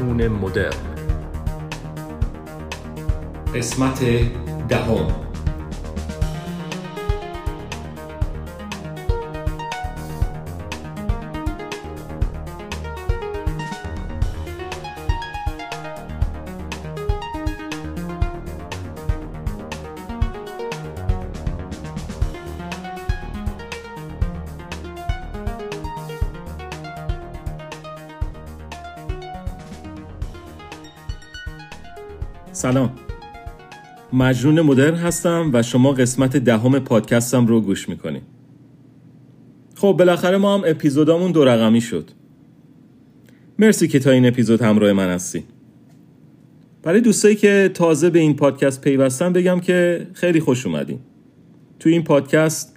مجنون مدرن. قسمت دهم. مجنون مدرن هستم و شما قسمت دهم پادکستم رو گوش می‌کنید خب بالاخره ما هم اپیزودامون دو رقمی شد. مرسی که تا این اپیزود همراه من هستی. برای دوستایی که تازه به این پادکست پیوستن بگم که خیلی خوش اومدین. تو این پادکست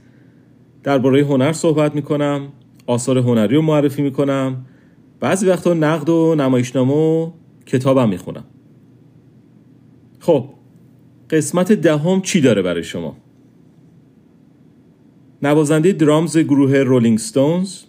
درباره هنر صحبت می‌کنم آثار هنری رو معرفی می‌کنم بعضی وقتا نقد و نمایشنامه و کتابم می‌خونم. خب قسمت دهم چی داره برای شما نوازنده درامز گروه رولینگ ستونز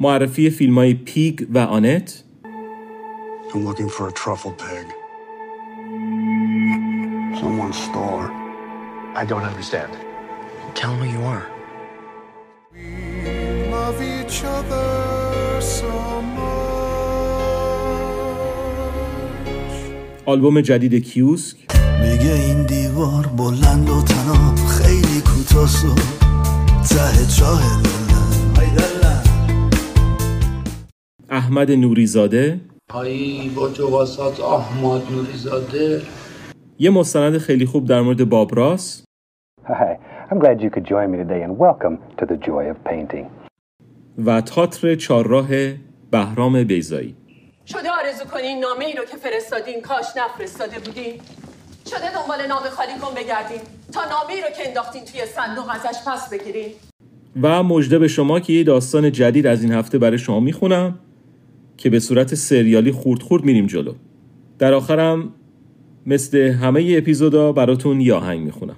معرفی فیلم های پیگ و آنت I'm looking for a truffle pig. Someone stole her. I don't understand. Tell him who you are. Love each other so much. آلبوم جدید کیوسک میگه این دیوار بلند و تنها خیلی کوتاست و ته چاه احمد نوریزاده هایی با جواسات احمد نوریزاده یه مستند خیلی خوب در مورد باب راس Hi, I'm glad you could join me today and welcome to the joy of painting. و تاتر چهارراه بهرام بیزایی شده آرزو کنین نامه ای رو که فرستادین کاش نفرستاده بودین. شده دنبال نامه خالی کن بگردین. تا نامه ای رو که انداختین توی صندوق ازش پس بگیرین. و مژده به شما که یه داستان جدید از این هفته برای شما می‌خونم که به صورت سریالی خورد خورد میریم جلو. در آخرم مثل همه اپیزودا براتون یه آهنگ می‌خونم.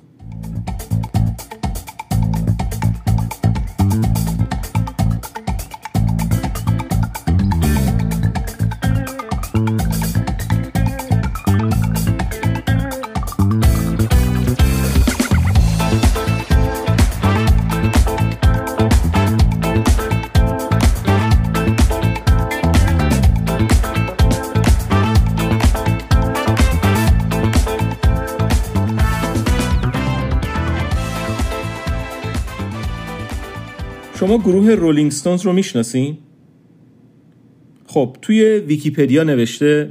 شما گروه رولینگ ستونز رو می‌شناسین؟ خب توی ویکیپدیا نوشته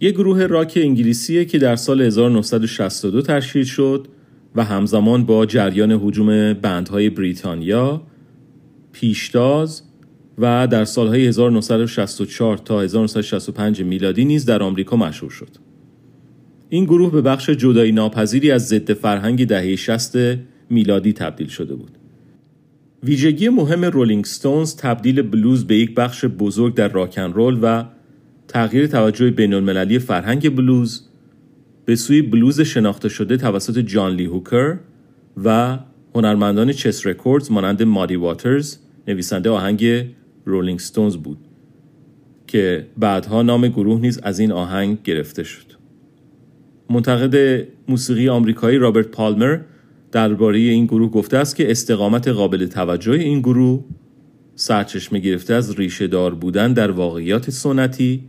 یه گروه راک انگلیسیه که در سال 1962 تشکیل شد و همزمان با جریان حجوم بندهای بریتانیا، پیشتاز و در سالهای 1964 تا 1965 میلادی نیز در آمریکا مشهور شد. این گروه به بخش جدایی ناپذیری از ضد فرهنگ دهه 60 میلادی تبدیل شده بود. ویژگی مهم رولینگ ستونز تبدیل بلوز به یک بخش بزرگ در rock and roll و تغییر توجه بین المللی فرهنگ بلوز به سوی بلوز شناخته شده توسط جان لی هوکر و هنرمندان Chess Records مانند مادی واترز نویسنده آهنگ رولینگ ستونز بود که بعدها نام گروه نیز از این آهنگ گرفته شد. منتقد موسیقی آمریکایی رابرت پالمر درباره این گروه گفته است که استقامت قابل توجه این گروه سرچشمه گرفته از ریشه دار بودن در واقعیات سنتی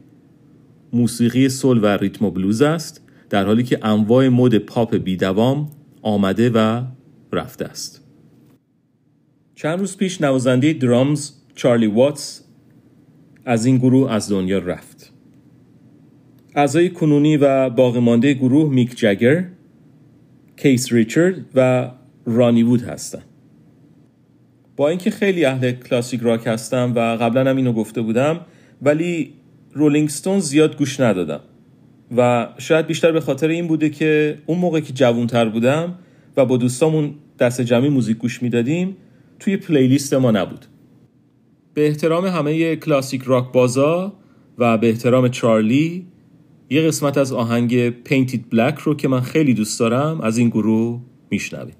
موسیقی سول و ریتم و بلوز است در حالی که انواع مد پاپ بیدوام آمده و رفته است. چند روز پیش نوازنده درامز چارلی واتس از این گروه از دنیا رفت. اعضای کنونی و باقی مانده گروه میک جگر کیس ریچارد و رانی وود هستن. با اینکه خیلی اهل classic rock هستم و قبلا هم اینو گفته بودم ولی رولینگ ستون زیاد گوش ندادم. و شاید بیشتر به خاطر این بوده که اون موقع که جوانتر بودم و با دوستامون دست جمعی موزیک گوش می‌دادیم توی playlist ما نبود. به احترام همه کلاسیک راک بازا و به احترام چارلی یه قسمت از آهنگ Painted Black رو که من خیلی دوست دارم از این گروه میشنویم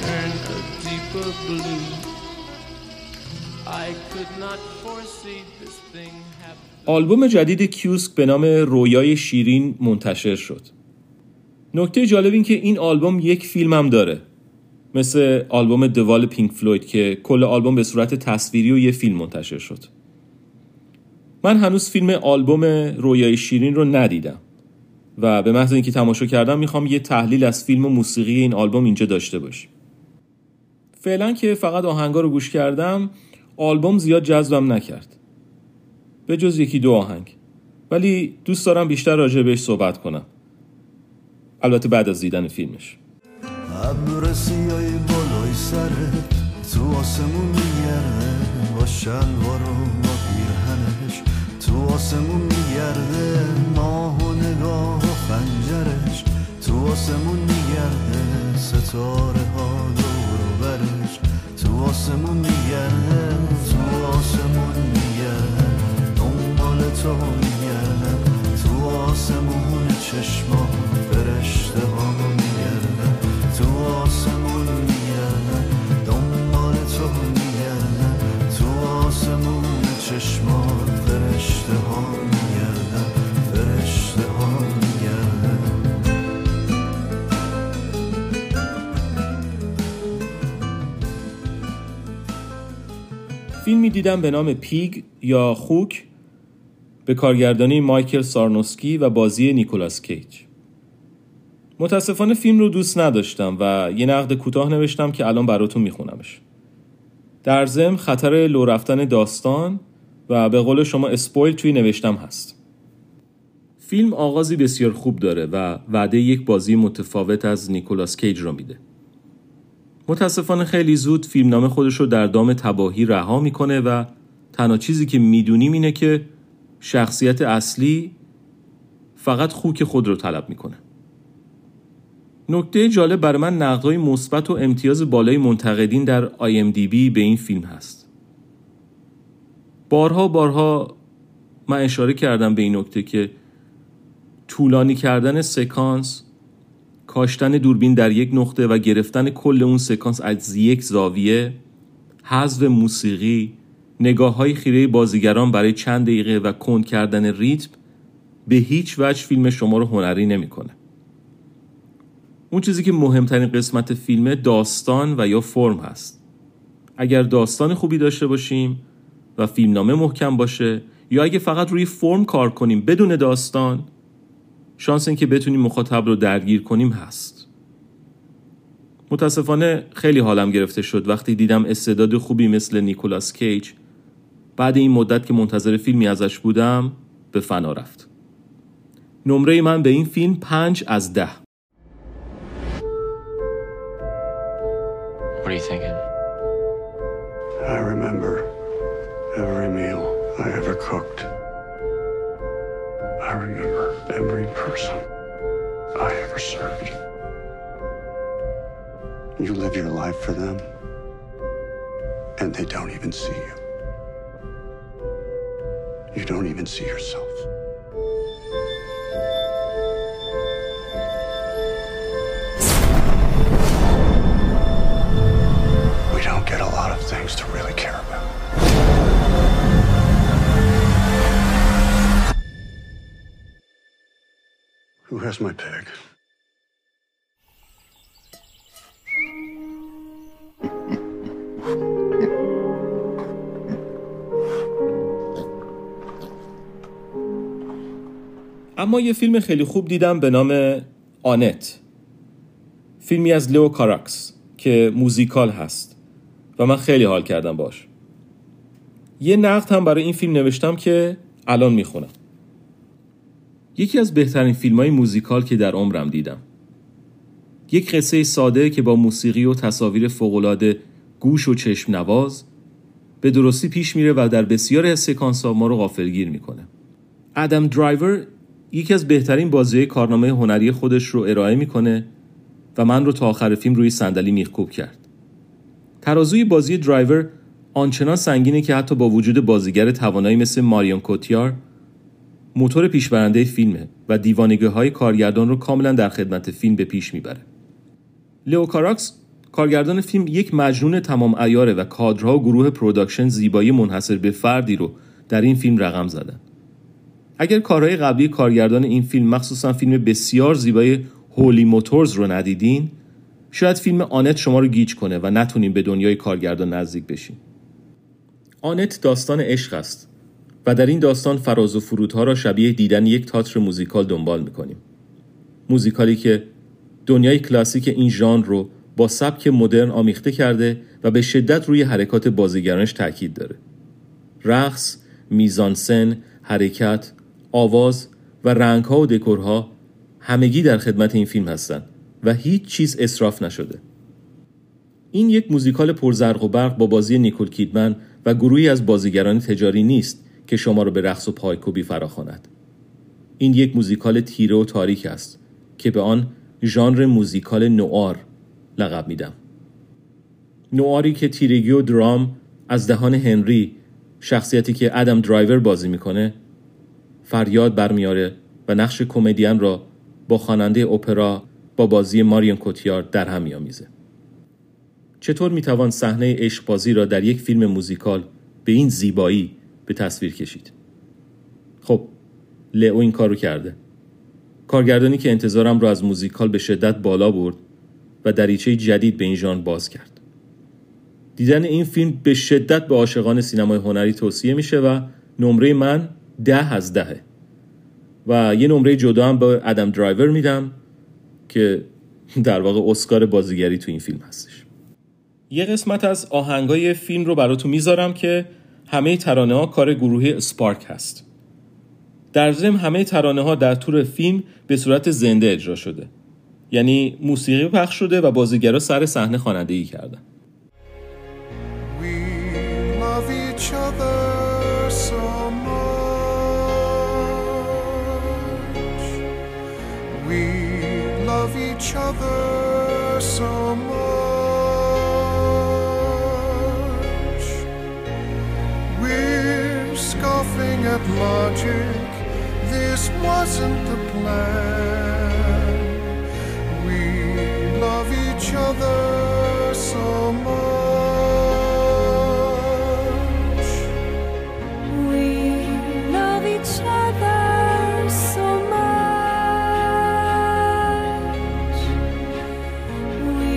turn a deeper blue. I could not foresee this thing. آلبوم جدید کیوسک به نام رویای شیرین منتشر شد. نکته جالب این که این آلبوم یک فیلم هم داره. مثل آلبوم دوال پینک فلوید که کل آلبوم به صورت تصویری و یه فیلم منتشر شد. من هنوز فیلم آلبوم رویای شیرین رو ندیدم و به محض اینکه تماشا کردم می‌خوام یه تحلیل از فیلم و موسیقی این آلبوم اینجا داشته باشیم. فعلا که فقط آهنگا رو گوش کردم آلبوم زیاد جذبم نکرد. به جز یکی دو آهنگ ولی دوست دارم بیشتر راجع بهش صحبت کنم البته بعد از دیدن فیلمش ابر سیای بالای تو آسمون میگرده با شلوار و با تو آسمون میگرده ماه و نگاه آسمون میگرده. ستاره ها دور و برش تو آسمون میگرده. تو آسمون میگرده. دنبال تو میگرده. تو آسمون چشما فرشته ها میگرده. تو آسمون میگرده. دنبال تو میگرده. تو آسمون چشما فیلمی دیدم به نام پیگ یا خوک به کارگردانی مایکل سارنوسکی و بازی نیکولاس کیج. متاسفانه فیلم رو دوست نداشتم و یه نقد کوتاه نوشتم که الان براتون میخونمش. در ضمن خطر لو رفتن داستان و به قول شما اسپویل توی نوشتم هست. فیلم آغازی بسیار خوب داره و وعده یک بازی متفاوت از نیکولاس کیج رو میده. متاسفانه خیلی زود فیلمنامه خودش رو در دام تباهی رها می‌کنه و تنها چیزی که می‌دونیم اینه که شخصیت اصلی فقط خوک خود رو طلب می‌کنه. نکته جالب برای من نقدهای مثبت و امتیاز بالای منتقدین در IMDb به این فیلم هست. بارها بارها من اشاره کردم به این نکته که طولانی کردن سکانس کاشتن دوربین در یک نقطه و گرفتن کل اون سکانس از یک زاویه حذف موسیقی نگاه های خیره بازیگران برای چند دقیقه و کند کردن ریتم به هیچ وجه فیلم شما رو هنری نمی‌کنه. اون چیزی که مهمترین قسمت فیلم داستان و یا فرم هست. اگر داستان خوبی داشته باشیم و فیلمنامه محکم باشه یا اگه فقط روی فرم کار کنیم بدون داستان شانس اینکه بتونیم مخاطب رو درگیر کنیم هست. متاسفانه خیلی حالم گرفته شد وقتی دیدم استعداد خوبی مثل نیکولاس کیج بعد این مدت که منتظر فیلمی ازش بودم به فنا رفت. نمره من به این فیلم پنج از ده. What are you thinking? I remember every meal I ever cooked. I remember every person I ever served. You live your life for them. and they don't even see you. You don't even see yourself. We don't get a lot of things to really care about. Who has my pig? اما یه فیلم خیلی خوب دیدم به نام آنت. فیلمی از لئو کاراکس که موزیکال هست و من خیلی حال کردم باش. یه نقد هم برای این فیلم نوشتم که الان می‌خونم. یکی از بهترین فیلم های موزیکال که در عمرم دیدم یک قصه ساده که با موسیقی و تصاویر فوقالعاده گوش و چشم نواز به درستی پیش میره و در بسیاری از سکانس ها ما رو غافلگیر می‌کنه ادم درایور یکی از بهترین بازی کارنامه هنری خودش رو ارائه می‌کنه و من رو تا آخر فیلم روی صندلی میخکوب کرد. ترازوی بازی درایور آنچنان سنگینه که حتی با وجود بازیگر توانایی مثل ماریون کوتیار موتور پیشبرنده فیلمه و دیوانگی های کارگردان رو کاملا در خدمت فیلم به پیش می‌بره. لئو کاراکس کارگردان فیلم یک مجنون تمام عیاره و کادرها و گروه production زیبایی منحصر به فردی رو در این فیلم رقم زدن. اگر کارهای قبلی کارگردان این فیلم مخصوصا فیلم بسیار زیبای هولی موتورز رو ندیدین شاید فیلم آنت شما رو گیج کنه و نتونین به دنیای کارگردان نزدیک بشین آنت داستان عشق است و در این داستان فراز و فرودها را شبیه دیدن یک تاتر موزیکال دنبال می‌کنیم موزیکالی که دنیای کلاسیک این ژانر رو با سبک مدرن آمیخته کرده و به شدت روی حرکات بازیگرانش تاکید داره رقص، میزانسن، حرکت، آواز و رنگها و دکورها همگی در خدمت این فیلم هستند و هیچ چیز اصراف نشده. این یک موزیکال پرزرق و برق با بازی نیکول کیدمن و گروهی از بازیگران تجاری نیست که شما را به رقص و پایکوبی فراخواند. این یک موزیکال تیره و تاریک است که به آن ژانر موزیکال نوار لقب میدم. نواری که تیرگی و درام از دهان هنری شخصیتی که ادم درایور بازی می‌کنه فریاد برمیاره و نقش کمدین را با خواننده اپرا با بازی ماریون کوتیار در هم میآمیزه. چطور می‌توان صحنه عشق بازی را در یک فیلم موزیکال به این زیبایی به تصویر کشید؟ خب لئو این کارو کرده. کارگردانی که انتظارم را از موزیکال به شدت بالا برد و دریچه جدید به این ژانر باز کرد. دیدن این فیلم به شدت به عاشقان سینمای هنری توصیه میشه و نمره من ده از دهه و یه نمره جدا هم به ادم درایور میدم که در واقع اسکار بازیگری تو این فیلم هستش یه قسمت از آهنگای فیلم رو براتون می‌ذارم که همه ترانه ها کار گروهی سپارک هست در ضمن همه ترانه ها در طور فیلم به صورت زنده اجرا شده یعنی موسیقی پخش شده و بازیگرا سر صحنه خوانندگی کردن. We love each other so much. We're scoffing at logic. This wasn't the plan. We love each other so much. We love each other so much. We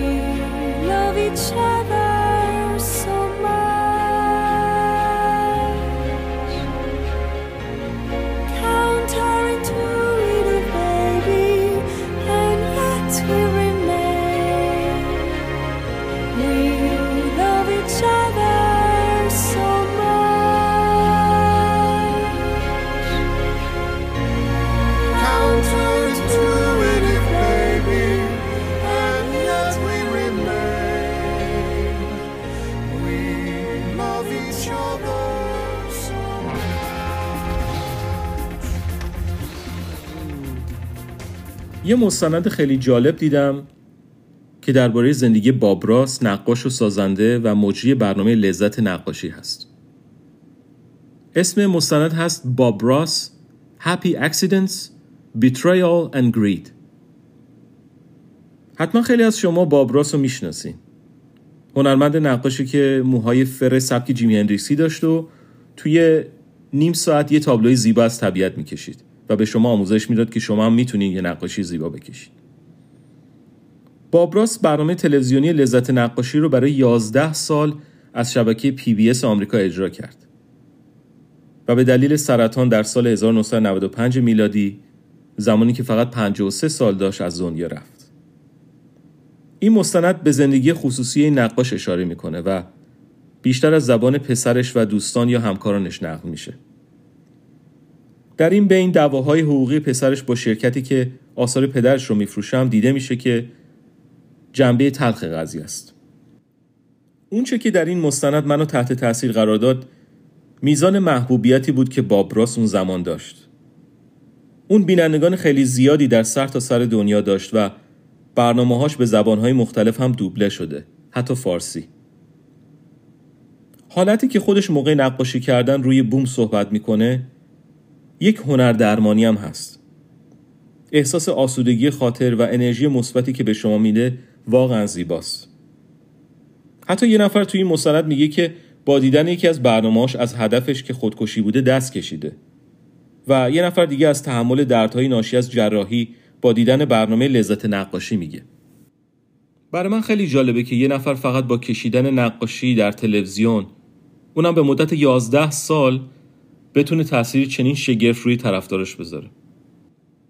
love each other یه مستند خیلی جالب دیدم که درباره زندگی بابراس نقاش و سازنده و مجری برنامه لذت نقاشی هست. اسم مستند هست بابراس Happy Accidents Betrayal and Greed. حتما خیلی از شما بابراس رو می‌شناسین. هنرمند نقاشی که موهای فر سبک جیمی هندریکسی داشت و توی نیم ساعت یه تابلوی زیبا از طبیعت می‌کشید. به شما آموزش می‌داد که شما هم می‌تونید یه نقاشی زیبا بکشید بابراس برنامه تلویزیونی لذت نقاشی رو برای 11 سال از شبکه پی بی اس آمریکا اجرا کرد و به دلیل سرطان در سال 1995 میلادی زمانی که فقط 53 سال داشت از دنیا رفت. این مستند به زندگی خصوصی این نقاش اشاره می‌کنه و بیشتر از زبان پسرش و دوستان یا همکارانش نقل میشه. در این بین دعواهای حقوقی پسرش با شرکتی که آثار پدرش رو میفروشم دیده میشه که جنبه تلخ قضیه است. اونچه که در این مستند منو تحت تاثیر قرار داد میزان محبوبیتی بود که بابراس اون زمان داشت. اون بینندگان خیلی زیادی در سر تا سر دنیا داشت و برنامه هاش به زبانهای مختلف هم دوبله شده. حتی فارسی. حالتی که خودش موقع نقاشی کردن روی بوم صحبت می‌کنه یک هنر درمانی هم هست. احساس آسودگی خاطر و انرژی مثبتی که به شما میده واقعا زیباست. حتی یه نفر توی این مستند میگه که با دیدن یکی از برنامه‌هاش از هدفش که خودکشی بوده دست کشیده و یه نفر دیگه از تحمل دردهای ناشی از جراحی با دیدن برنامه لذت نقاشی میگه برای من خیلی جالبه که یه نفر فقط با کشیدن نقاشی در تلویزیون اونم به مدت 11 سال بتونه تأثیری چنین شگرف روی طرفدارش بذاره.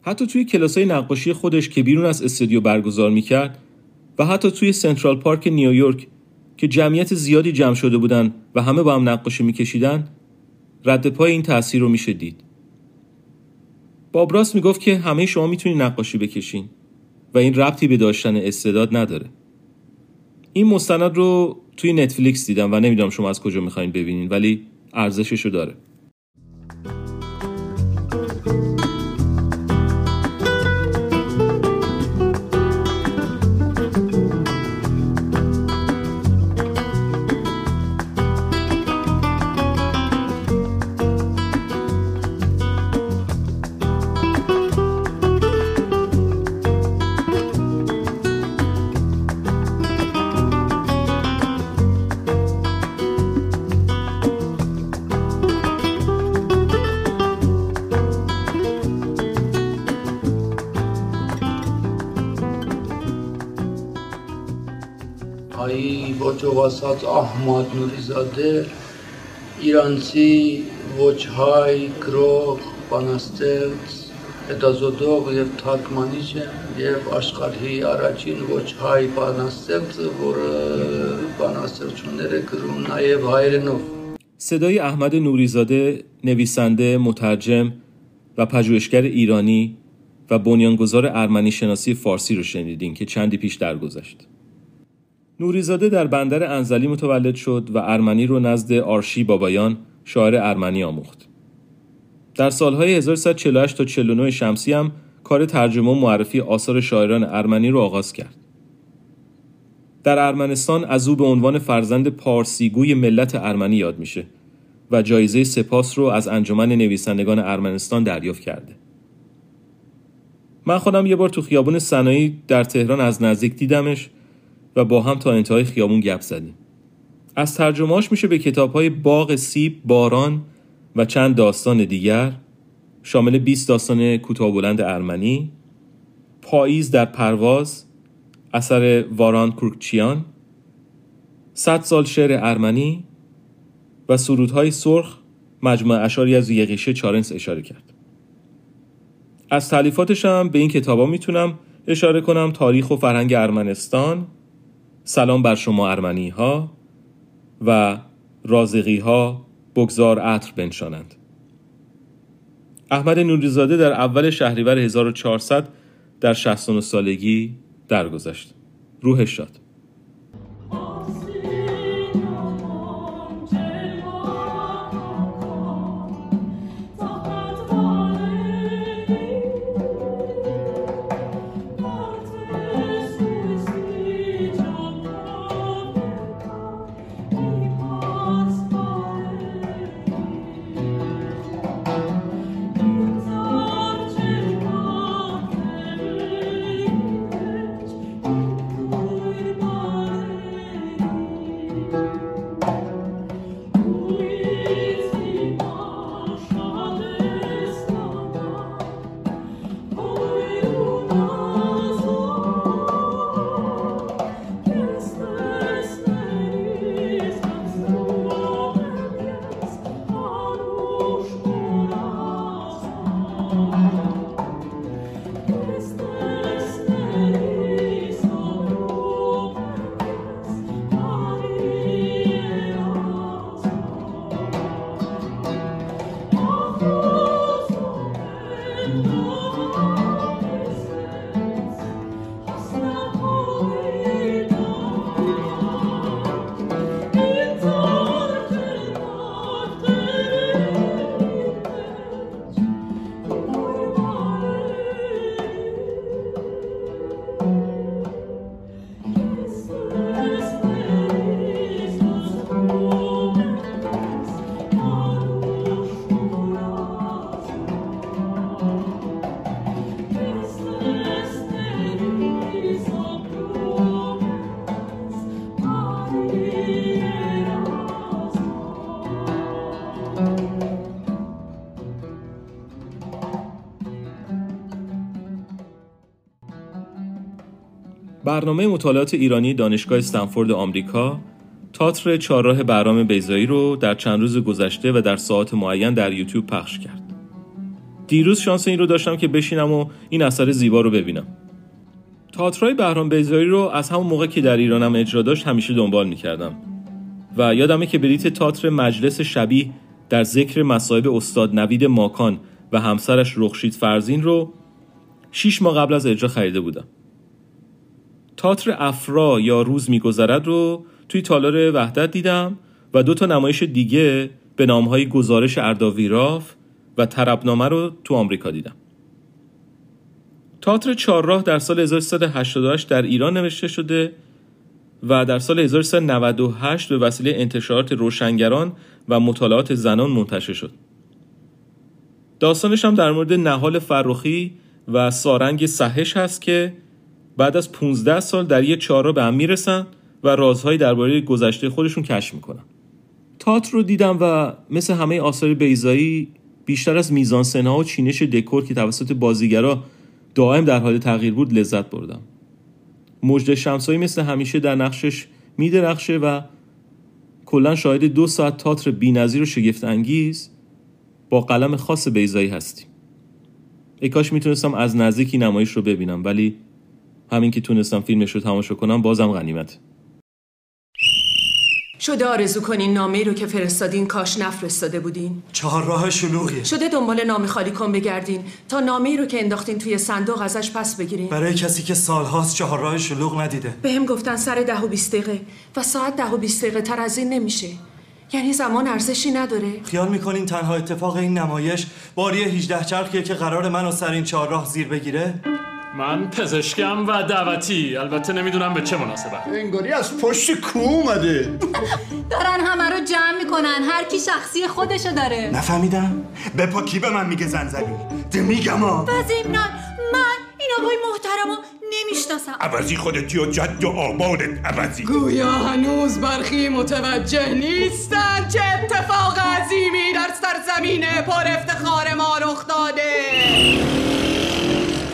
حتی توی کلاسای نقاشی خودش که بیرون از استودیو برگزار می‌کرد و حتی توی سنترال پارک نیویورک که جمعیت زیادی جمع شده بودن و همه با هم نقاشی میکشیدن رد پای این تاثیر رو میشه دید. بابراس می‌گفت که همه شما می‌تونید نقاشی بکشین و این ربطی به داشتن استعداد نداره. این مستند رو توی نتفلیکس دیدم و نمی‌دونم شما از کجا می‌خواین ببینین ولی ارزشش رو داره. زیباساز احمد نوریزاده ایرانسی وچهای کروغ بانستلز ادازودوغ یه تاکمانیشه یه آشقالی آراجین وچهای ور و بانستلز چونره کرون نایب هایرنوف صدای احمد نوریزاده نویسنده مترجم و پژوهشگر ایرانی و بنیانگذار ارمنی شناسی فارسی رو شنیدین که چندی پیش درگذشت. نوریزاده در بندر انزلی متولد شد و ارمنی رو نزد آرشی بابایان شاعر ارمنی آموخت. در سالهای 1348 تا 49 شمسی هم کار ترجمه و معرفی آثار شاعران ارمنی رو آغاز کرد. در ارمنستان از او به عنوان فرزند پارسیگوی ملت ارمنی یاد میشه و جایزه سپاس رو از انجمن نویسندگان ارمنستان دریافت کرده. من خودم یه بار تو خیابون صنایع در تهران از نزدیک دیدمش و با هم تا انتهای خیابون گپ زدیم. از ترجمهاش میشه به کتابهای باغ سیب، باران و چند داستان دیگر شامل 20 داستان کوتاه بلند ارمنی، پاییز در پرواز، اثر واران کورکچیان، صد سال شعر ارمنی و سرودهای سرخ مجموعه اشاری از یقیشه چارنس اشاره کرد. از تعلیفاتش هم به این کتابا می‌تونم اشاره کنم تاریخ و فرهنگ ارمنستان، سلام بر شما ارمنی ها و رازقی ها بگذار عطر بنشانند. احمد نوریزاده در اول شهریور 1400 در 69 سالگی درگذشت. روحش شاد. برنامه مطالعات ایرانی دانشگاه استنفورد آمریکا تاتر چهارراه بهرام بیزایی رو در چند روز گذشته و در ساعات معین در یوتیوب پخش کرد. دیروز شانس این رو داشتم که بشینم و این اثر زیبا رو ببینم. تئاترای بهرام بیزایی رو از همون موقع که در ایرانم اجرا داشت همیشه دنبال می‌کردم و یادمه که بلیت تئاتر مجلس شبیه در ذکر مصائب استاد نوید ماکان و همسرش رخشید فرزین رو شیش ماه قبل از اجرا خریده بودم. تئاتر افرا یا روز میگذرد رو توی تالار وحدت دیدم و دو تا نمایش دیگه به نامهای گزارش ارداویراف و تربنامه رو تو آمریکا دیدم. تئاتر چهارراه در سال 1388 در ایران نوشته شده و در سال 1398 به وسیله انتشارات روشنگران و مطالعات زنان منتشر شد. داستانش هم در مورد نهال فرخی و سارنگ سهش هست که بعد از 15 سال در یه چهارراه به هم می‌رسن و رازهایی درباره گذشته خودشون کشف می‌کنن. تئاتر رو دیدم و مثل همه آثار بیزایی بیشتر از میزانسنها و چینش دکور که توسط بازیگرا دائم در حال تغییر بود لذت بردم. مجد شمسایی مثل همیشه در نقشش میدرخشه و کلا شاهد دو ساعت تئاتر بی‌نظیر و شگفت انگیز با قلم خاص بیزایی هستیم. ای کاش می‌تونستم از نزدیکی نمایش رو ببینم ولی همین که تونستم فیلمش رو تماشا کنم بازم غنیمت. شده آرزو کنین نامه رو که فرستادین کاش نفرستاده بودین. چهار راه شلوغیه. شده دنبال نامه خالی کن بگردین. تا نامه رو که انداختین توی صندوق ازش پس بگیرین. برای کسی که سالهاست چهار راه شلوغ ندیده. به هم گفتن سر ده و بیست دقیقه و ساعت ده و بیست دقیقه تر از این نمیشه. یعنی زمان ارزشی نداره. خیال می‌کنین تنها اتفاق این نمایش باری 18 چرخیه که قرار منو سر این چهار راه زیر بگیره؟ من پزشکم و دعوتی. البته نمی‌دونم به چه مناسبت. انگاری از پشت کو اومده. دارن همه رو جمع می‌کنن. هر کی شخصی خودشو داره. نفهمیدم. به پا کی به من میگه زنزلی ده میگم وزیمنان من این آقای محترمو نمی‌شناسم. عوضی خودتی و جد و آبادت عوضی. گویا هنوز برخی متوجه نیستن چه اتفاق عظیمی در سرزمین پر افتخار ما رخ داده.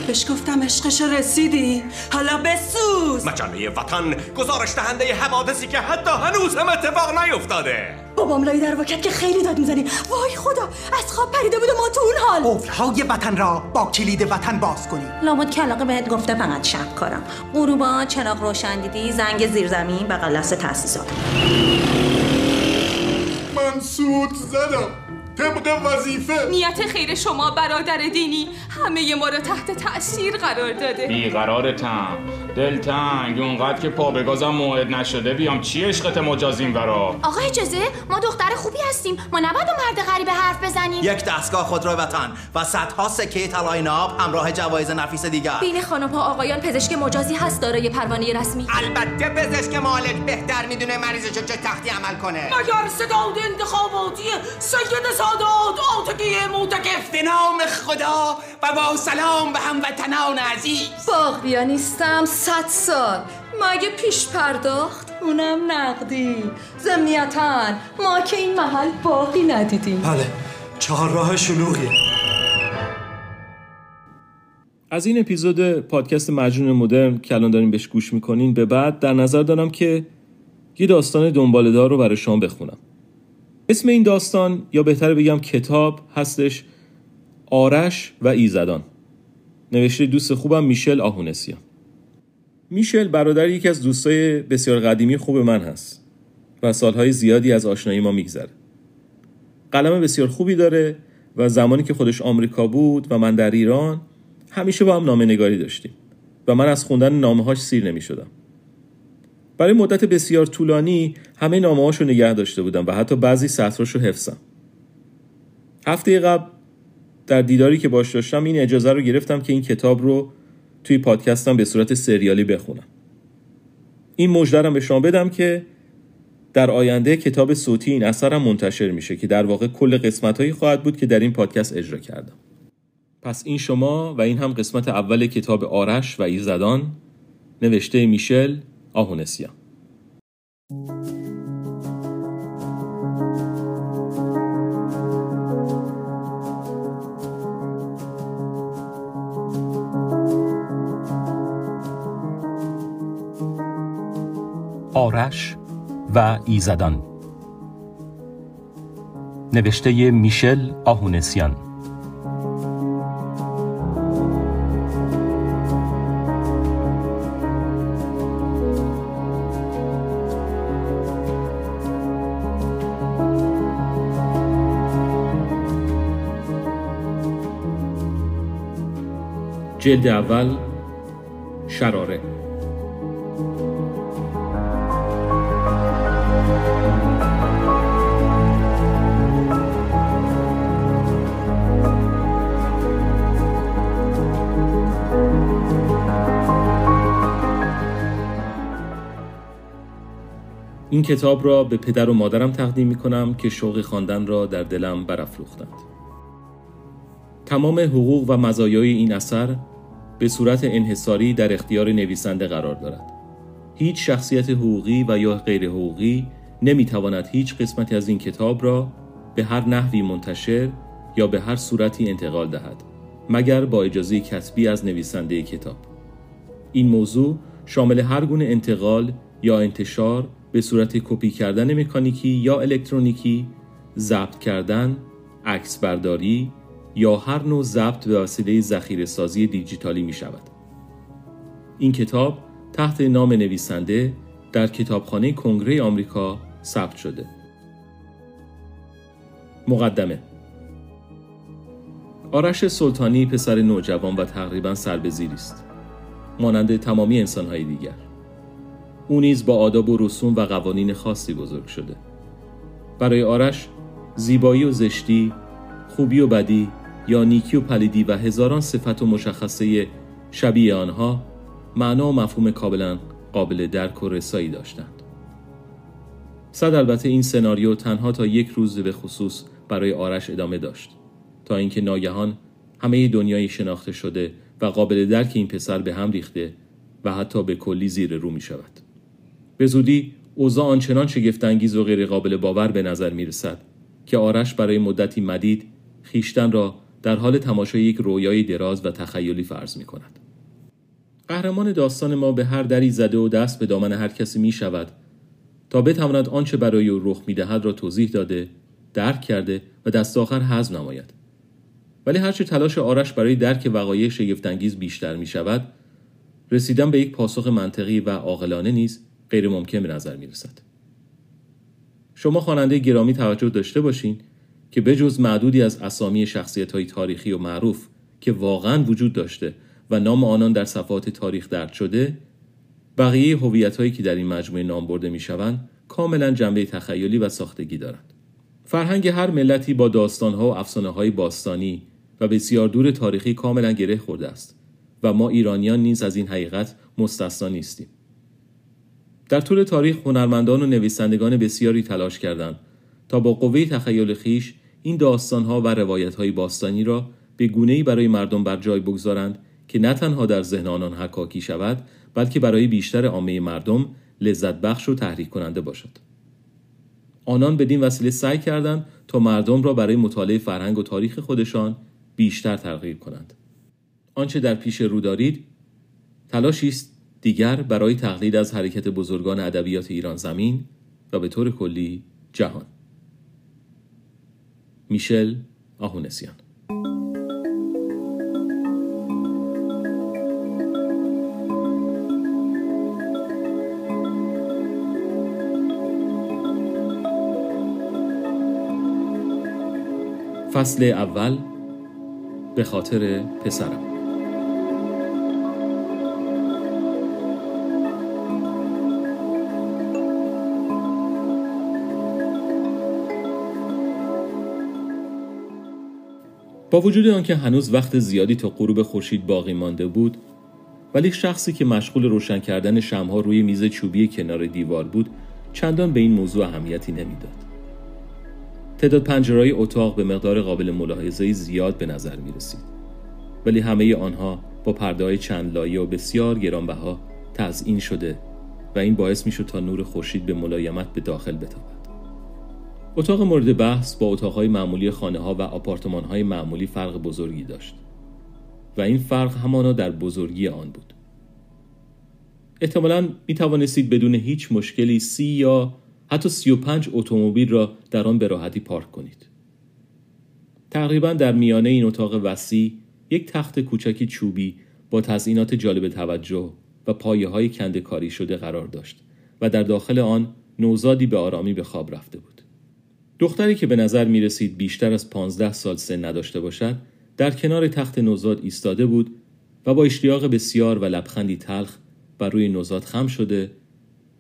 بهش گفتم عشقش رسیدی؟ حالا بسوز. مجله وطن گزارش دهنده حوادثی که حتی هنوز هم اتفاق نیفتاده. بابام لای در واکت که خیلی داد می‌زنی. وای خدا از خواب پریده بود ما تو اون حال. قفلهای وطن را با کلید وطن باز کنی لامد کلاقه بهت گفته فقط شب کارم. غروبا چراغ روشن دیدی زنگ زیرزمین بغل دست تاسیسات من سود زدم. طبق وظیفه. نیت خیر شما برادر دینی. همه ما رو تحت تأثیر قرار داده. بیقرارتم. دلتنگ. اونقدر که پا به گازم موعد نشده بیام. چی عشقت مجازیم ورا؟ آقا اجازه ما دختر خوبی هستیم. ما نباید با مرد غریبه حرف بزنیم. یک دستگاه خودروی وطن و صدها سکه طلای ناب همراه جوایز نفیس دیگر. بین خانم ها آقایان پزشک مجازی هست دارای پروانه رسمی. البته پزشک مالک بهتر می‌دونه مریضش چه تختی عمل کنه. مگر صداد انتخاباتی سید سادات آتگی موتکف به نام خدا و با سلام به هموطنان عزیز. باغبیا نیستم صد سال. مگه پیش پرداخت؟ اونم نقدی. ضمنیتا ما که این محل باقی ندیدیم. بله چهار راه شلوغیه از این اپیزود پادکست مجنون مدرن که الان داریم بهش گوش می‌کنین به بعد در نظر دارم که یه داستان دنبالدار رو برای شما بخونم. اسم این داستان یا بهتر بگم کتاب هستش آرش و ایزدان. نوشته دوست خوبم میشل آهونسیان میشل برادر یکی از دوستای بسیار قدیمی خوب من هست و سالهای زیادی از آشنایی ما میگذره. قلم بسیار خوبی داره و زمانی که خودش آمریکا بود و من در ایران همیشه با هم نامه نگاری داشتیم و من از خوندن نامه هاش سیر نمی شدم. برای مدت بسیار طولانی همه نامه هاشو نگه داشته بودم و حتی بعضی سطراشو حفظم. هفته قبل در دیداری که باش داشتم این اجازه رو گرفتم که این کتاب رو توی پادکستم به صورت سریالی بخونم. این مژدرم به شما بدم که در آینده کتاب صوتی این اثرم منتشر میشه که در واقع کل قسمت هایی خواهد بود که در این پادکست اجرا کردم. پس این شما و این هم قسمت اول کتاب آرش و ایزدان نوشته میشل آهونسیان آرش و ایزدان. نوشته میشل آهونسیان جلد اول شراره این کتاب را به پدر و مادرم تقدیم می کنم که شوق خواندن را در دلم برافروختند. تمام حقوق و مزایای این اثر به صورت انحصاری در اختیار نویسنده قرار دارد. هیچ شخصیت حقوقی و یا غیر حقوقی نمی تواند هیچ قسمتی از این کتاب را به هر نحوی منتشر یا به هر صورتی انتقال دهد مگر با اجازه کتبی از نویسنده کتاب. این موضوع شامل هر گونه انتقال یا انتشار به صورت کپی کردن مکانیکی یا الکترونیکی، ضبط کردن، عکس برداری یا هر نوع ضبط به وسیله ذخیره سازی دیجیتالی می شود. این کتاب تحت نام نویسنده در کتابخانه کنگره آمریکا ثبت شده. مقدمه آرش سلطانی پسر نوجوان و تقریبا سربزیری است. مانند تمامی انسانهای دیگر. او نیز با آداب و رسوم و قوانین خاصی بزرگ شده. برای آرش زیبایی و زشتی، خوبی و بدی یا نیکی و پلیدی و هزاران صفت و مشخصه شبیه آنها معنا و مفهوم کاملا قابل درک و رسایی داشتند. صد البته این سناریو تنها تا یک روز به خصوص برای آرش ادامه داشت تا اینکه ناگهان همه دنیای شناخته شده و قابل درک این پسر به هم ریخته و حتی به کلی زیر رو می شود. به زودی اوضاع آنچنان شگفتانگیز و غیرقابل باور به نظر می رسد که آرش برای مدتی مدید خیشتن را در حال تماشای یک رویای دراز و تخیلی فرض می کند. قهرمان داستان ما به هر دری زده و دست به دامن هر کسی می شود تا بتواند آنچه برای او رخ می دهد را توضیح داده، درک کرده و دست آخر هضم نماید. ولی هرچه تلاش آرش برای درک وقایع شگفتانگیز بیشتر می شود، رسیدن به یک پاسخ منطقی و عاقلانه نیز غیر ممکن به نظر می رسد. شما خواننده گرامی توجه داشته باشین که بجز معدودی از اسامی شخصیت های تاریخی و معروف که واقعا وجود داشته و نام آنان در صفحات تاریخ درد شده بقیه هویت هایی که در این مجموعه نام برده می شوند کاملا جنبه تخیلی و ساختگی دارند. فرهنگ هر ملتی با داستان ها و افسانه های باستانی و بسیار دور تاریخی کاملا گره خورده است و ما ایرانیان نیز از این حقیقت مستثنا نیستیم. در طول تاریخ هنرمندان و نویسندگان بسیاری تلاش کردند تا با قوه تخیل خیش این داستانها و روایتهای باستانی را به گونه‌ای برای مردم بر جای بگذارند که نه تنها در ذهن آنان حکاکی شود بلکه برای بیشتر عامه مردم لذت بخش و تحریک کننده باشد. آنان بدین وسیله سعی کردند تا مردم را برای مطالعه فرهنگ و تاریخ خودشان بیشتر ترغیب کنند. آنچه در پیش رو دارید تلاشی است دیگر برای تقلید از حرکت بزرگان ادبیات ایران زمین و به طور کلی جهان. میشل آهونسیان. فصل اول به خاطر پسرم. وجود آنکه هنوز وقت زیادی تا غروب خورشید باقی مانده بود ولی شخصی که مشغول روشن کردن شمها روی میز چوبی کنار دیوار بود چندان به این موضوع اهمیتی نمی‌داد. تعداد پنجرهای اتاق به مقدار قابل ملاحظه زیاد به نظر می رسید ولی همه آنها با پرده های چند لایه و بسیار گرانبها تزئین شده و این باعث می شد تا نور خورشید به ملایمت به داخل بتابد. اتاق مورد بحث با اتاقهای معمولی خانه ها و آپارتمان های معمولی فرق بزرگی داشت و این فرق همانا در بزرگی آن بود احتمالا می توانستید بدون هیچ مشکلی سی یا حتی سی و پنج اتومبیل را در آن به راحتی پارک کنید. تقریبا در میانه این اتاق وسیع یک تخت کوچکی چوبی با تزئینات جالب توجه و پایه های کنده کاری شده قرار داشت و در داخل آن نوزادی به آرامی به خواب رفته بود. دختری که به نظر می رسید بیشتر از پانزده سال سن نداشته باشد در کنار تخت نوزاد ایستاده بود و با اشتیاق بسیار و لبخندی تلخ بر روی نوزاد خم شده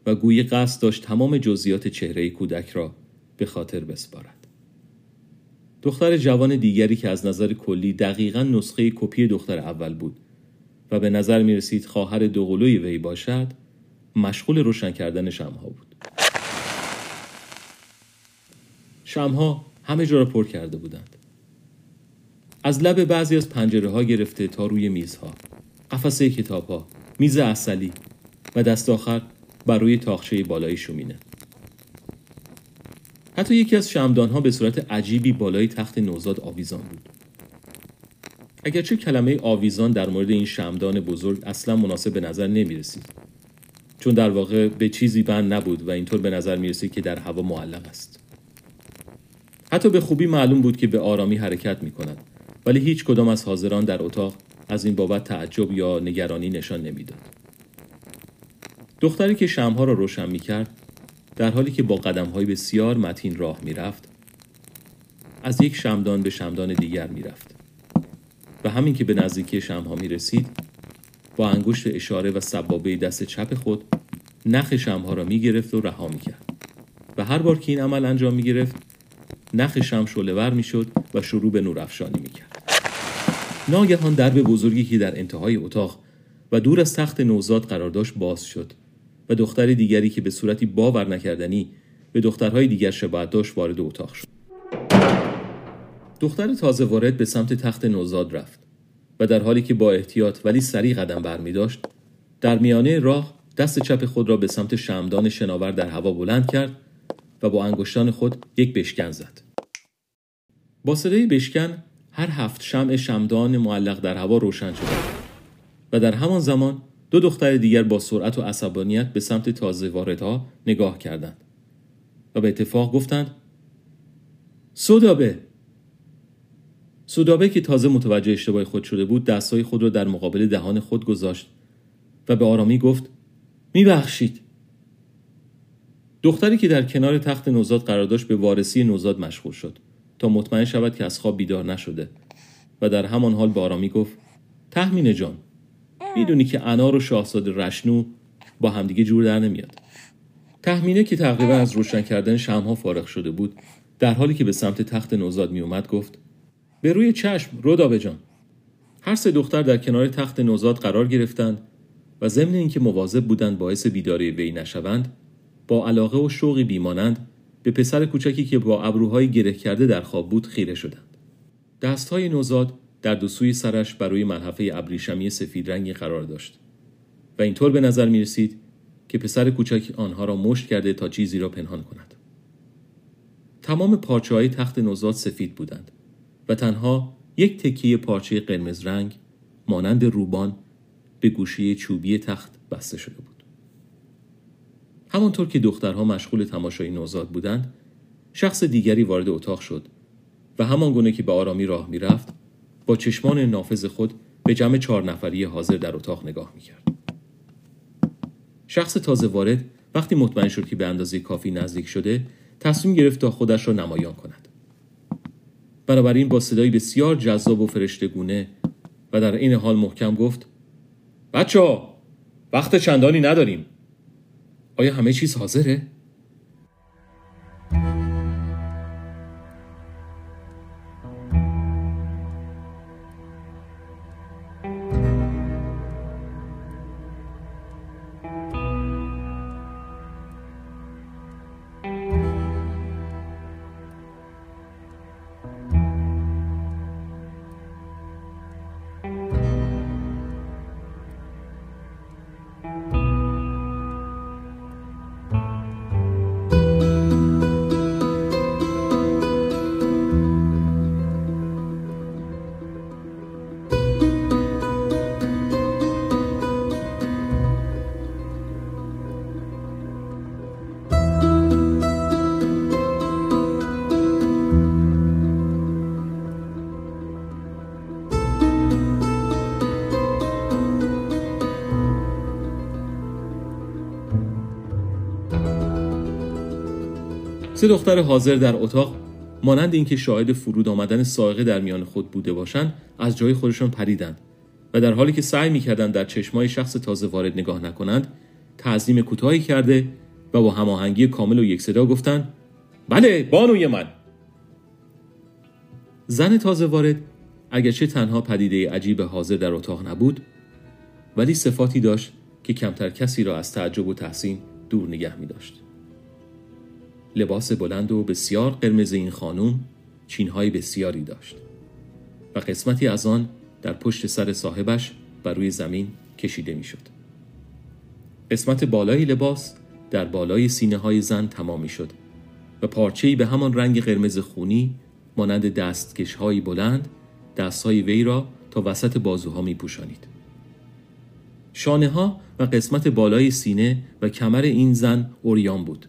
و گویی قصد داشت تمام جزئیات چهره کودک را به خاطر بسپارد. دختر جوان دیگری که از نظر کلی دقیقا نسخه کپی دختر اول بود و به نظر می رسید خواهر دوقلوی وی باشد مشغول روشن کردن شمها بود. شمها همه جا را پر کرده بودند. از لب بعضی از پنجره ها گرفته تا روی میزها، قفسه کتاب ها، میز اصلی و دست آخر بر روی تاخچه بالای شومینه. حتی یکی از شمدان ها به صورت عجیبی بالای تخت نوزاد آویزان بود. اگرچه کلمه آویزان در مورد این شمدان بزرگ اصلا مناسب به نظر نمی رسید. چون در واقع به چیزی بند نبود و اینطور به نظر می رسید که در هوا معلق است. حتی به خوبی معلوم بود که به آرامی حرکت می کند ولی هیچ کدام از حاضران در اتاق از این بابت تعجب یا نگرانی نشان نمی‌داد. دختری که شمها را روشن می کرد در حالی که با قدم های بسیار متین راه می رفت از یک شمدان به شمدان دیگر می رفت و همین که به نزدیکی شمها می رسید با انگشت اشاره و سبابه دست چپ خود نخ شمها را می گرفت و رها می کرد و هر بار که این عمل انجام می گرفت نخ شم شلور می شد و شروع به نورافشانی می کرد ناگهان درب بزرگی که در انتهای اتاق و دور از تخت نوزاد قرار داشت باز شد و دختر دیگری که به صورتی باور نکردنی به دخترهای دیگر شباهت داشت وارد اتاق شد. دختر تازه وارد به سمت تخت نوزاد رفت و در حالی که با احتیاط ولی سریع قدم برمی داشت در میانه راه دست چپ خود را به سمت شمدان شناور در هوا بلند کرد و با انگشتان خود یک بشکن زد. با صدای بشکن هر هفت شمع شمدان معلق در هوا روشن شد. و در همان زمان دو دختر دیگر با سرعت و عصبانیت به سمت تازه واردها نگاه کردند و به اتفاق گفتند سودابه. سودابه که تازه متوجه اشتباه خود شده بود دستهای خود را در مقابل دهان خود گذاشت و به آرامی گفت میبخشید. دختری که در کنار تخت نوزاد قرار داشت به وارسی نوزاد مشغول شد تا مطمئن شود که از خواب بیدار نشده و در همان حال به آرامی گفت تحمینه جان می‌دونی که انار و شاهزاده رشنو با همدیگه جور در نمیاد. تحمینه که تقریبا از روشن کردن شمها فارغ شده بود در حالی که به سمت تخت نوزاد می اومد گفت به روی چشم رودابه جان هر سه دختر در کنار تخت نوزاد قرار گرفتند و ضمن اینکه مواظب بودند باعث بیداری وی نشوند با علاقه و شوقی بیمانند به پسر کوچکی که با ابروهای گره کرده در خواب بود خیره شدند. دستهای نوزاد در دو سوی سرش بر روی ملحفه ابریشمی سفید رنگی قرار داشت. و اینطور به نظر می رسید که پسر کوچک آنها را مشت کرده تا چیزی را پنهان کند. تمام پارچه های تخت نوزاد سفید بودند و تنها یک تکیه پارچه قرمز رنگ مانند روبان به گوشه چوبی تخت بسته شده بود. همانطور که دخترها مشغول تماشای نوزاد بودند شخص دیگری وارد اتاق شد و همان گونه که به آرامی راه می‌رفت با چشمان نافذ خود به جمع چهار نفری حاضر در اتاق نگاه می‌کرد. شخص تازه وارد وقتی مطمئن شد که به اندازه کافی نزدیک شده تصمیم گرفت تا خودش را نمایان کند. بنابراین با صدایی بسیار جذاب و فرشتگونه و در این حال محکم گفت بچه ها وقت چندانی نداریم. آیا همه چیز حاضره؟ سه دختر حاضر در اتاق مانند اینکه شاهد فرود آمدن سائقه در میان خود بوده باشند از جای خودشان پریدند و در حالی که سعی می‌کردند در چشمای شخص تازه وارد نگاه نکنند تعظیم کوتاهی کرده و با هماهنگی کامل و یک صدا گفتند بله بانوی من زن تازه وارد اگرچه تنها پدیده عجیب حاضر در اتاق نبود ولی صفاتی داشت که کمتر کسی را از تعجب و تحسین دور نگه می داشت. لباس بلند و بسیار قرمز این خانم چینهای بسیاری داشت و قسمتی از آن در پشت سر صاحبش بر روی زمین کشیده می شد. قسمت بالای لباس در بالای سینه های زن تمام می شد و پارچه‌ای به همان رنگ قرمز خونی مانند دستکش های بلند دست های وی را تا وسط بازوها می پوشانید. شانه ها و قسمت بالای سینه و کمر این زن اوریان بود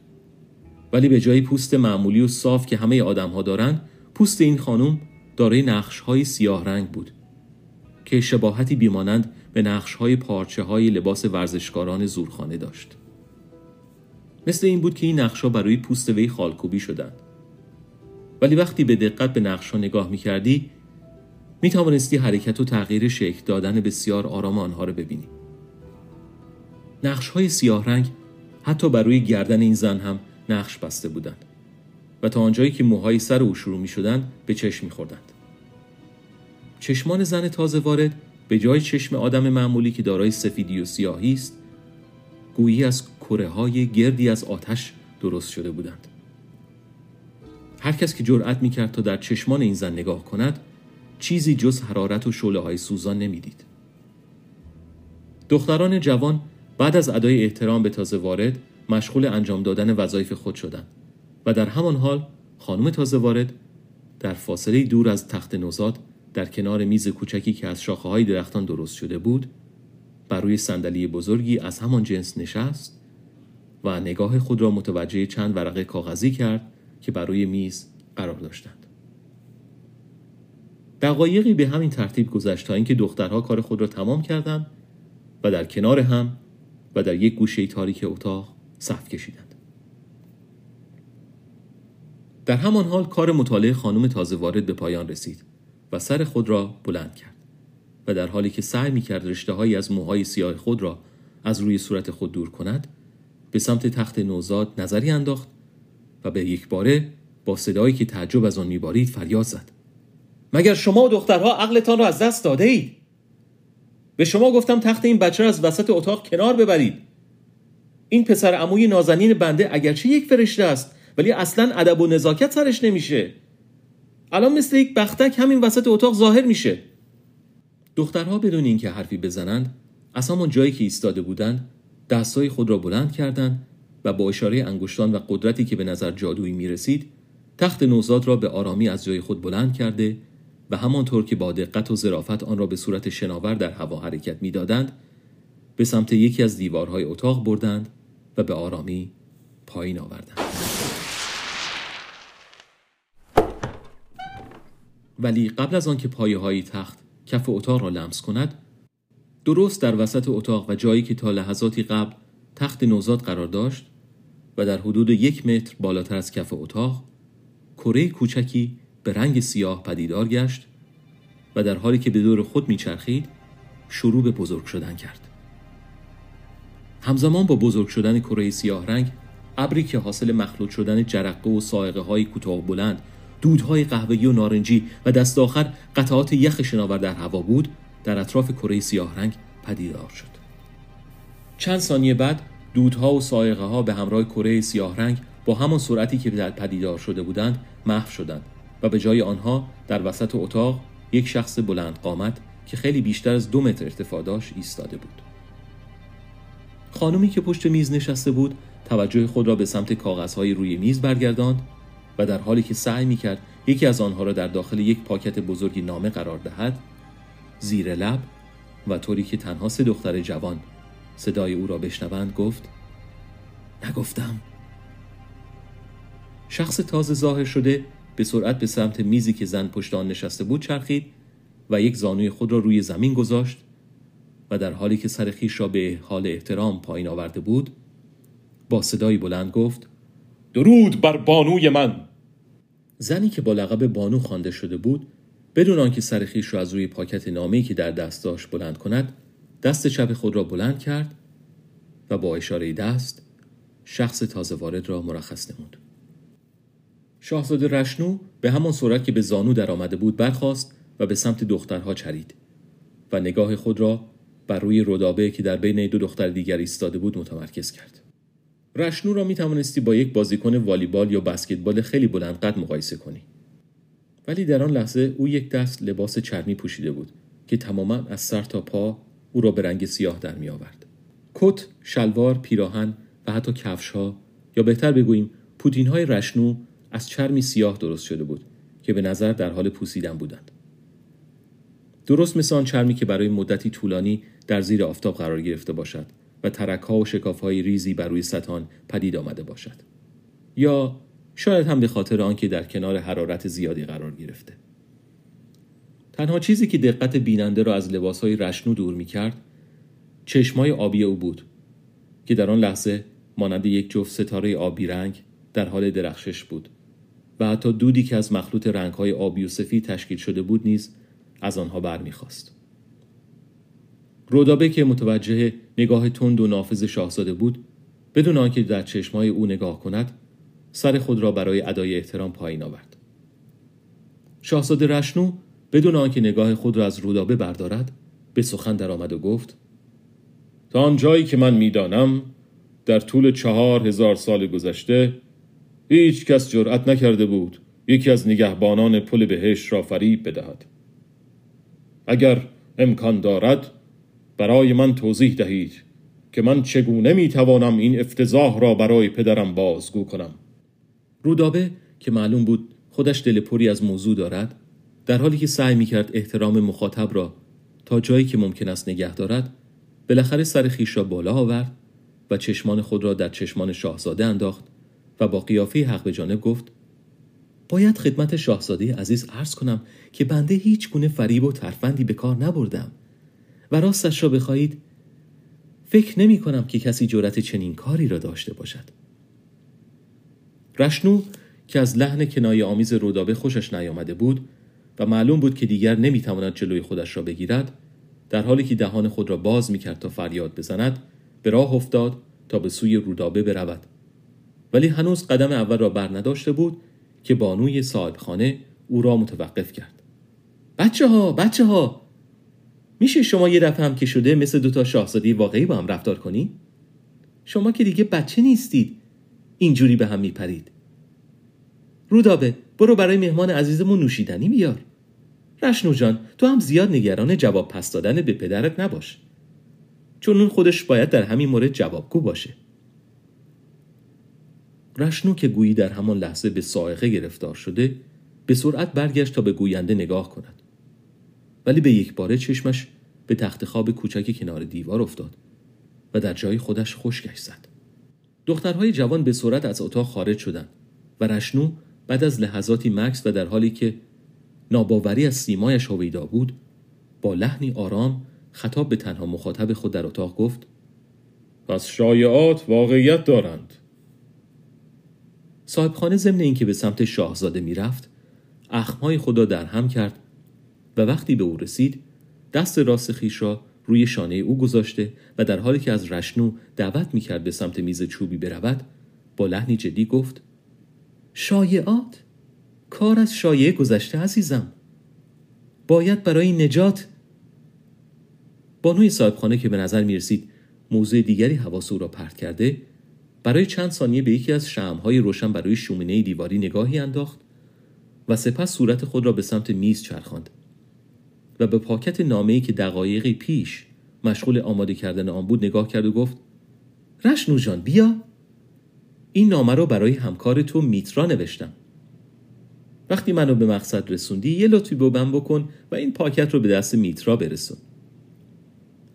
ولی به جای پوست معمولی و صاف که همه آدم ها دارند پوست این خانم دارای نقش های سیاه رنگ بود که شباهتی بیمانند به نقش های پارچه های لباس ورزشکاران زورخانه داشت. مثل این بود که این نقش ها برای پوست وی خالکوبی شدند. ولی وقتی به دقت به نقش ها نگاه می کردی می توانستی حرکت و تغییر شکل دادن بسیار آرام آنها را ببینی. نقش های سیاه رنگ حتی بر روی گردن این زن هم نقش بسته بودند و تا آنجایی که موهای سر او شروع می شدند به چشم می خوردند. چشمان زن تازه وارد به جای چشم آدم معمولی که دارای سفیدی و سیاهی است گویی از کره های گردی از آتش درست شده بودند. هر کس که جرأت می کرد تا در چشمان این زن نگاه کند چیزی جز حرارت و شعله های سوزان نمی‌دید. دختران جوان بعد از ادای احترام به تازه وارد مشغول انجام دادن وظایف خود شدند و در همان حال خانم تازه وارد در فاصله دور از تخت نوزاد در کنار میز کوچکی که از شاخه های درختان درست شده بود بر روی صندلی بزرگی از همان جنس نشست و نگاه خود را متوجه چند ورقه کاغذی کرد که بر روی میز قرار داشتند. دقایقی به همین ترتیب گذشت تا اینکه دخترها کار خود را تمام کردند و در کنار هم و در یک گوشه تاریک اتاق صف کشیدند. در همان حال کار مطالعه خانم تازه وارد به پایان رسید و سر خود را بلند کرد و در حالی که سعی می کرد رشته هایی از موهای سیاه خود را از روی صورت خود دور کند به سمت تخت نوزاد نظری انداخت و به یک باره با صدایی که تعجب از آن میبارید فریاد زد. مگر شما و دخترها عقلتان را از دست داده اید؟ به شما گفتم تخت این بچه را از وسط اتاق کنار ببرید. این پسر عموی نازنین بنده اگرچه یک فرشته است ولی اصلا ادب و نزاکت سرش نمیشه. الان مثل یک بختک همین وسط اتاق ظاهر میشه. دخترها بدون اینکه حرفی بزنند از همان جایی که ایستاده بودند دستای خود را بلند کردند و با اشاره انگشتان و قدرتی که به نظر جادویی می‌رسید تخت نوزاد را به آرامی از جای خود بلند کرده و همانطور که با دقت و ظرافت آن را به صورت شناور در هوا حرکت می‌دادند به سمت یکی از دیوارهای اتاق بردند و به آرامی پایین آوردند ولی قبل از آنکه پایه های تخت کف اتاق را لمس کند درست در وسط اتاق و جایی که تا لحظاتی قبل تخت نوزاد قرار داشت و در حدود یک متر بالاتر از کف اتاق کره کوچکی به رنگ سیاه پدیدار گشت و در حالی که به دور خود میچرخید شروع به بزرگ شدن کرد. همزمان با بزرگ شدن کره سیاه رنگ ابری که حاصل مخلوط شدن جرقه و سائقه های کوتاه بلند دودهای قهوه‌ای و نارنجی و دست آخر قطعات یخ شناور در هوا بود در اطراف کره سیاه رنگ پدیدار شد. چند ثانیه بعد دودها و سائقه ها به همراه کره سیاه رنگ با همان سرعتی که در پدیدار شده بودند محو شدند و به جای آنها در وسط اتاق یک شخص بلند قامت که خیلی بیشتر از دو متر ارتفاع داشت ایستاده بود. خانمی که پشت میز نشسته بود توجه خود را به سمت کاغذهای روی میز برگرداند و در حالی که سعی می‌کرد یکی از آنها را در داخل یک پاکت بزرگی نامه قرار دهد زیر لب و طوری که تنها سه دختر جوان صدای او را بشنوند گفت نگفتم. شخص تازه ظاهر شده به سرعت به سمت میزی که زن پشت آن نشسته بود چرخید و یک زانوی خود را روی زمین گذاشت و در حالی که سر خیش را به حال احترام پایین آورده بود با صدایی بلند گفت درود بر بانوی من. زنی که با لقب بانو خوانده شده بود بدون آنکه سر خویش را از روی پاکت نامه‌ای که در دست داشت بلند کند دست چپ خود را بلند کرد و با اشاره دست شخص تازه وارد را مرخص نمود. شاهزاده رشنو به همان سرعت که به زانو در آمده بود برخاست و به سمت دخترها چرید و نگاه خود را بر روی رودابه که در بین دو دختر دیگر ایستاده بود متمرکز کرد رشنو را می توانستی با یک بازیکن والیبال یا بسکتبال خیلی بلند قد مقایسه کنی ولی در آن لحظه او یک دست لباس چرمی پوشیده بود که تماما از سر تا پا او را به رنگ سیاه در می آورد. کت، شلوار، پیراهن و حتی کفش ها یا بهتر بگوییم پوتین های رشنو از چرمی سیاه درست شده بود که به نظر در حال پوسیدن بودند. درست مثل آن چرمی که برای مدتی طولانی در زیر آفتاب قرار گرفته باشد و ترک ها و شکاف های ریزی بر روی ستان پدید آمده باشد. یا شاید هم به خاطر آنکه در کنار حرارت زیادی قرار گرفته. تنها چیزی که دقت بیننده را از لباسهای رشنو دور می کرد چشمای آبی او بود که در آن لحظه مانند یک جفت ستاره آبی رنگ در حال درخشش بود و حتی دودی که از مخلوط رنگهای آبی و سفید تشکیل شده بود نیز از آنها برمیخواست. رودابه که متوجه نگاه تند و نافذ شاهزاده بود بدون آنکه در چشمای او نگاه کند سر خود را برای ادای احترام پایین آورد. شاهزاده رشنو بدون آنکه نگاه خود را از رودابه بردارد به سخن درآمد و گفت تا آن جایی که من می‌دانم در طول چهار هزار سال گذشته هیچ کس جرأت نکرده بود یکی از نگهبانان پل بهشت را فریب بدهد اگر امکان دارد برای من توضیح دهید که من چگونه می‌توانم این افتضاح را برای پدرم بازگو کنم. رودابه که معلوم بود خودش دل پری از موضوع دارد در حالی که سعی می‌کرد احترام مخاطب را تا جایی که ممکن است نگه دارد بالاخره سر خیش را بالا آورد و چشمان خود را در چشمان شاهزاده انداخت و با قیافه حق به جانب گفت باید خدمت شاهزاده عزیز عرض کنم که بنده هیچ گونه فریب و ترفندی به کار نبردم. و راستش را بخواهید فکر نمی کنم که کسی جرأت چنین کاری را داشته باشد. رشنو که از لحن کنایه آمیز رودابه خوشش نیامده بود و معلوم بود که دیگر نمی‌تواند جلوی خودش را بگیرد در حالی که دهان خود را باز می‌کرد تا فریاد بزند به راه افتاد تا به سوی رودابه برود. ولی هنوز قدم اول را بر نداشته بود که بانوی صاحب خانه او را متوقف کرد. بچه ها بچه ها میشه شما یه دفعه هم که شده مثل دوتا شاهزادی واقعی با هم رفتار کنی؟ شما که دیگه بچه نیستید. اینجوری به هم میپرید. رودابه برو برای مهمان عزیزمون نوشیدنی بیار. رشنو جان تو هم زیاد نگران جواب پس دادن به پدرت نباش. چون اون خودش باید در همین مورد جوابگو باشه. رشنو که گویی در همان لحظه به سائقه گرفتار شده به سرعت برگشت تا به گوینده نگاه کند. ولی به یک باره چشمش به تخت خواب کوچک کنار دیوار افتاد و در جای خودش خشکش زد. دخترهای جوان به سرعت از اتاق خارج شدند و رشنو بعد از لحظاتی مکس و در حالی که ناباوری از سیمایش هویدا بود با لحنی آرام خطاب به تنها مخاطب خود در اتاق گفت پس شایعات واقعیت دارند. صاحبخانه ضمن اینکه به سمت شاهزاده می‌رفت اخمهای خود را در هم کرد و وقتی به او رسید دست راست خیش را روی شانه او گذاشته و در حالی که از رشنو دعوت می‌کرد به سمت میز چوبی برود با لحنی جدی گفت شایعات کار از شایعه گذشته عزیزم. باید برای نجات. بانوی صاحبخانه که به نظر می رسید موضوع دیگری حواس او را پرت کرده برای چند ثانیه به یکی از شمهای روشن برای شومینه دیواری نگاهی انداخت و سپس صورت خود را به سمت میز چرخاند و به پاکت نامه‌ای که دقایقی پیش مشغول آماده کردن آن بود نگاه کرد و گفت رشنو جان بیا. این نامه را برای همکار تو میترا نوشتم. وقتی منو به مقصد رسوندی یه لطفی به من بکن و این پاکت رو به دست میترا برسون.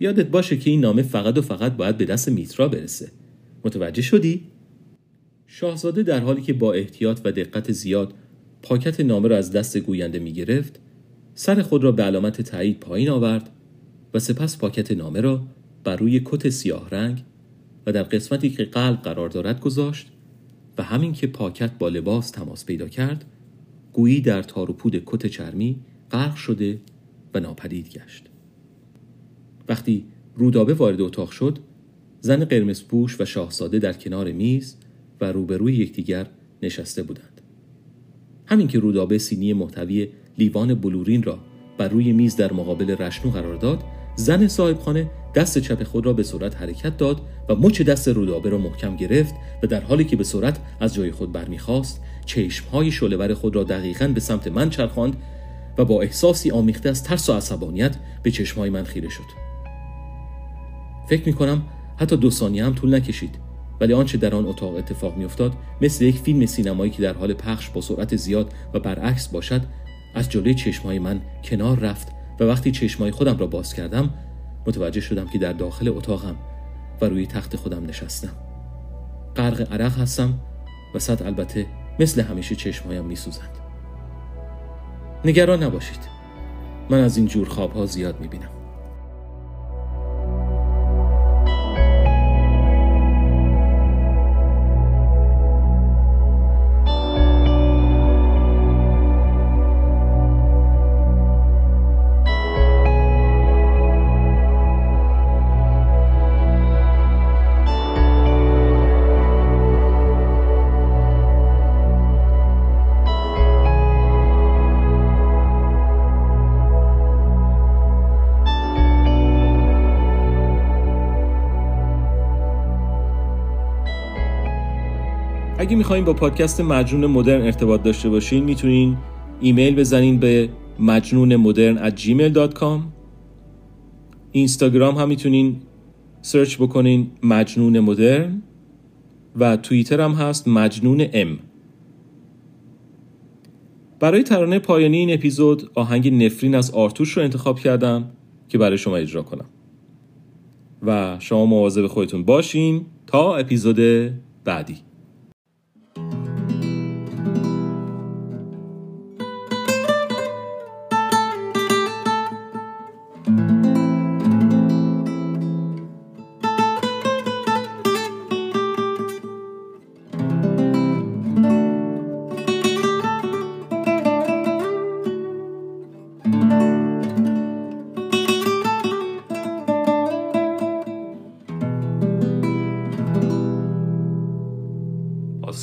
یادت باشه که این نامه فقط و فقط باید به دست میترا برسه. متوجه شدی؟ شاهزاده در حالی که با احتیاط و دقت زیاد پاکت نامه را از دست گوینده می گرفت سر خود را به علامت تایید پایین آورد و سپس پاکت نامه را بر روی کت سیاه رنگ و در قسمتی که قلب قرار دارد گذاشت و همین که پاکت با لباس تماس پیدا کرد گویی در تار و پود کت چرمی غرق شده و ناپدید گشت وقتی رودابه وارد اتاق شد زن قرمز پوش و شاهزاده در کنار میز و روبروی یکدیگر نشسته بودند. همین که رودابه سینی محتوی لیوان بلورین را بر روی میز در مقابل رشنو قرار داد زن صاحبخانه دست چپ خود را به سرعت حرکت داد و مچ دست رودابه را محکم گرفت و در حالی که به سرعت از جای خود برمیخواست چشمهای شعلهور خود را دقیقا به سمت من چرخاند و با احساسی آمیخته از ترس و عصبانیت به چشمهای من خیره شد. فکر می‌کنم حتی دو ثانیه هم طول نکشید. ولی آنچه در آن اتاق اتفاق میافتاد مثل یک فیلم سینمایی که در حال پخش با سرعت زیاد و برعکس باشد از جلوی چشمهای من کنار رفت و وقتی چشمهای خودم را باز کردم متوجه شدم که در داخل اتاقم و روی تخت خودم نشستم. غرق عرق هستم و صد البته مثل همیشه چشمهایم میسوزند. نگران نباشید. من از این جور خوابها زیاد می‌بینم. اگه می‌خواین با پادکست مجنون مدرن ارتباط داشته باشین می‌تونین ایمیل بزنین به مجنون مدرن at gmail.com اینستاگرام هم می‌تونین سرچ بکنین مجنون مدرن و توییتر هم هست مجنون ام. برای ترانه پایانی این اپیزود آهنگ نفرین از آرتوش رو انتخاب کردم که برای شما اجرا کنم. و شما مواظب خودتون باشین تا اپیزود بعدی.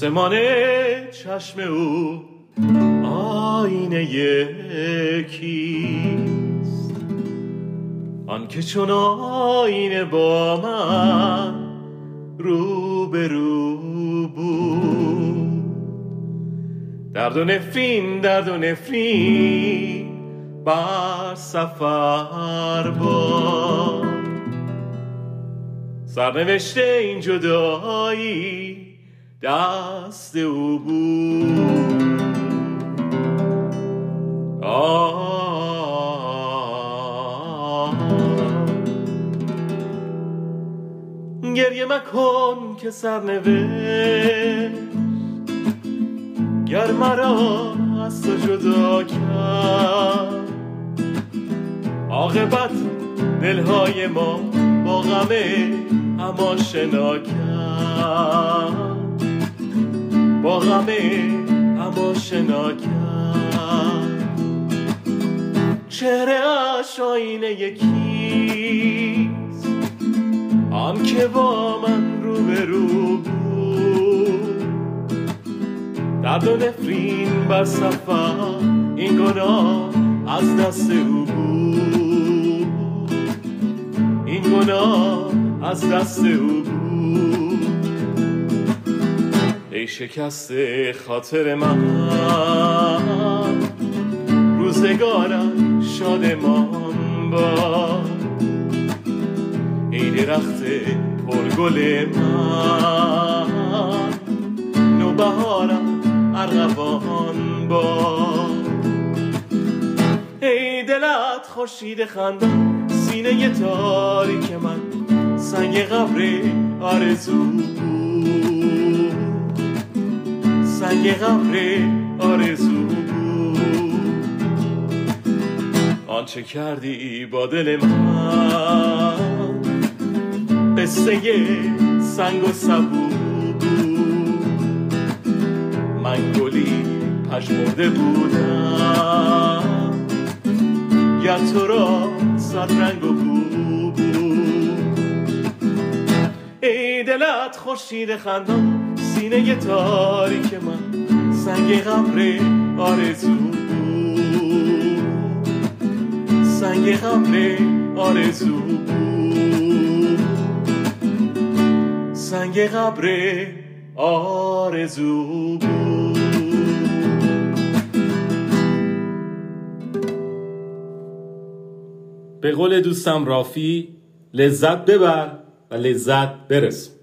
آسمان چشم او آینه کیست آن که چون آینه با من رو به رو بود. درد و نفرین درد و نفرین بر سفر با سرنوشته این جدایی دست او بود. گریه مکن که سرنوشت. گر مرا از تو جدا کرد. عاقبت دلهای ما با غم اما شنا کرد. با غم اما شنا کرد. چهره اش آینه یکیست آن که با من رو به رو بود. درد و نفرین بر این گناه از دست او بود. این گناه از دست او بود. شکست خاطر من. روزگارم شادمان با ای درخت پرگل من. نوبهارم ارغوان با ای دلت خورشید خندان سینه تاریک من. سنگ قبر آرزو. سنگ قبر آرزو بود. آنچه کردی با دل من؟ قصه سنگ و سبو بود. انگلی پژمرده بودم. گر تو را صد رنگ و بو ای دلت خورشید خندان سینه تاریک من. سنگ قبر آرزو. بود سنگ قبر آرزو. بود سنگ قبر آرزو. به قول دوستم رافی لذت ببر و لذت برس.